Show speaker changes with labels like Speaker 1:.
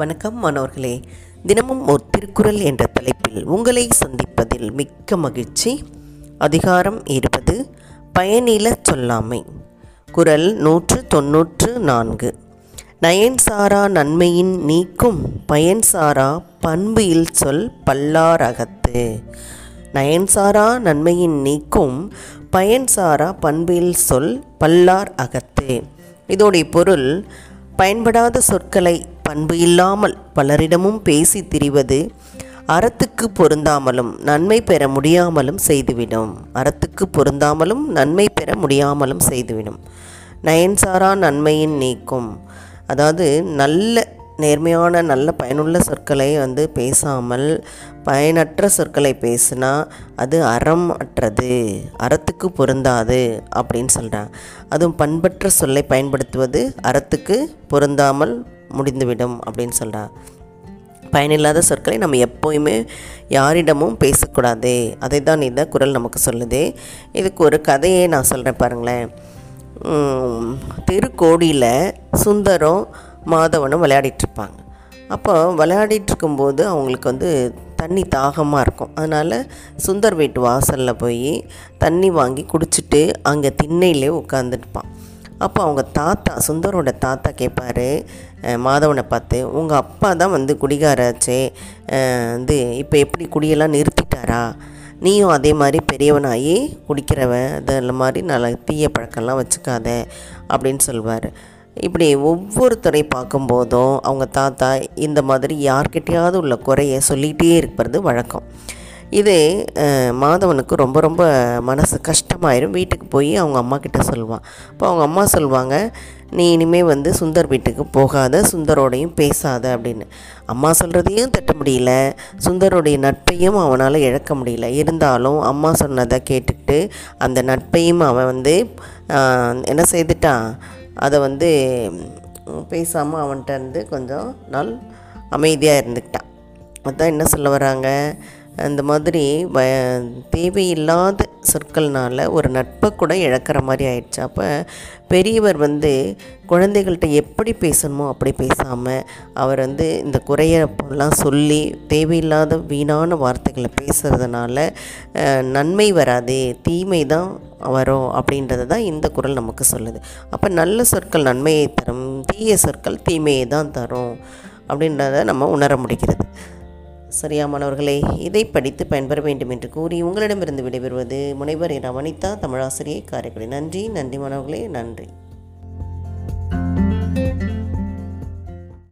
Speaker 1: வணக்கம் மாணவர்களே. தினமும் ஒரு திருக்குறள் என்ற தலைப்பில் உங்களை சந்திப்பதில் மிக்க மகிழ்ச்சி. அதிகாரம் இருபது. பயனில சொல்லாமை. குறள் நூற்று தொன்னூற்று நான்கு. நயன்சாரா நன்மையின் நீக்கும் பயன்சாரா பண்பு இல் சொல் பல்லாரகத்து. நயன்சாரா நன்மையின் நீக்கும் பயன்சாரா பண்பில் சொல் பல்லார் அகத்து. இதோடைய பொருள் பயன்படாத சொற்களை பண்பு இல்லாமல் பலரிடமும் பேசி திரிவது அறத்துக்கு பொருந்தாமலும் நன்மை பெற முடியாமலும் செய்துவிடும். அறத்துக்கு பொருந்தாமலும் நன்மை பெற முடியாமலும் செய்துவிடும். நயன்சாரா நன்மையின் நீக்கும். அதாவது நல்ல நேர்மையான நல்ல பயனுள்ள சொற்களை வந்து பேசாமல் பயனற்ற சொற்களை பேசினா அது அறம் அற்றது அறத்துக்கு பொருந்தாது அப்படின்னு சொல்கிறாங்க அதுவும் பண்பற்ற சொல்லை பயன்படுத்துவது அறத்துக்கு பொருந்தாமல் முடிந்துவிடும் அப்படின்னு சொல்கிறாங்க பயனில்லாத சொற்களை நம்ம எப்போயுமே யாரிடமும் பேசக்கூடாது. அதை தான் இந்த குரல் நமக்கு சொல்லுது. இதுக்கு ஒரு கதையை நான் சொல்கிறேன் பாருங்களேன். திருக்கோடியில் சுந்தரம் மாதவனும் விளையாடிட்டுருப்பாங்க அப்போ விளையாடிட்டு இருக்கும்போது அவங்களுக்கு வந்து தண்ணி தாகமாக இருக்கும். அதனால் சுந்தர் வீட்டு வாசலில் போய் தண்ணி வாங்கி குடிச்சிட்டு அங்கே திண்ணையிலே உட்காந்துருப்பான் அப்போ அவங்க தாத்தா சுந்தரோட தாத்தா கேட்பார் மாதவனை பார்த்து உங்கள் அப்பா தான் வந்து குடிகாராச்சே. வந்து இப்போ எப்படி குடியெல்லாம் நிறுத்திட்டாரா? நீயும் அதே மாதிரி பெரியவனாகி குடிக்கிறவன் அதில் மாதிரி நல்ல தீய பழக்கம்லாம் வச்சுக்காத அப்படின்னு சொல்வார். இப்படி ஒவ்வொருத்தரை பார்க்கும்போதும் அவங்க தாத்தா இந்த மாதிரி யார்கிட்டையாவது உள்ள குறைய சொல்லிகிட்டே இருக்கிறது வழக்கம். இது மாதவனுக்கு ரொம்ப ரொம்ப மனசு கஷ்டமாயிரும். வீட்டுக்கு போய் அவங்க அம்மா கிட்ட சொல்லுவான். அப்போ அவங்க அம்மா சொல்லுவாங்க நீ இனிமேல் வந்து சுந்தர் வீட்டுக்கு போகாத சுந்தரோடையும் பேசாத அப்படின்னு. அம்மா சொல்கிறதையும் தட்ட முடியல. சுந்தரோடைய நட்பையும் அவனால் இழக்க முடியல. இருந்தாலும் அம்மா சொன்னதை கேட்டுக்கிட்டு அந்த நட்பையும் அவன் வந்து என்ன செய்துட்டான்? அதை வந்து பேசாமல் அவன்கிட்ட இருந்து கொஞ்சம் நாள் அமைதியாக இருந்துக்கிட்டான். அதான் என்ன சொல்ல வராங்க? அந்த மாதிரி வ தேவையில்லாத சொற்கள்னால ஒரு நட்பை கூட இழக்கிற மாதிரி ஆயிடுச்சு. அப்போ பெரியவர் வந்து குழந்தைகள்கிட்ட எப்படி பேசணுமோ அப்படி பேசாமல் அவர் வந்து இந்த குறையெல்லாம் சொல்லி தேவையில்லாத வீணான வார்த்தைகளை பேசுகிறதுனால நன்மை வராது தீமை தான் வரும் அப்படின்றது தான் இந்த குரல் நமக்கு சொல்லுது. அப்போ நல்ல சொற்கள் நன்மையை தரும் தீய சொற்கள் தீமையை தான் தரும் அப்படின்றத நம்ம உணர முடிகிறது. சரியா மாணவர்களே இதை படித்து பயன்பெற வேண்டும் என்று கூறி உங்களிடமிருந்து விடைபெறுவது முனைவர் ரமணிதா தமிழாசிரியை காரைக்குடி. நன்றி நன்றி மாணவர்களே நன்றி.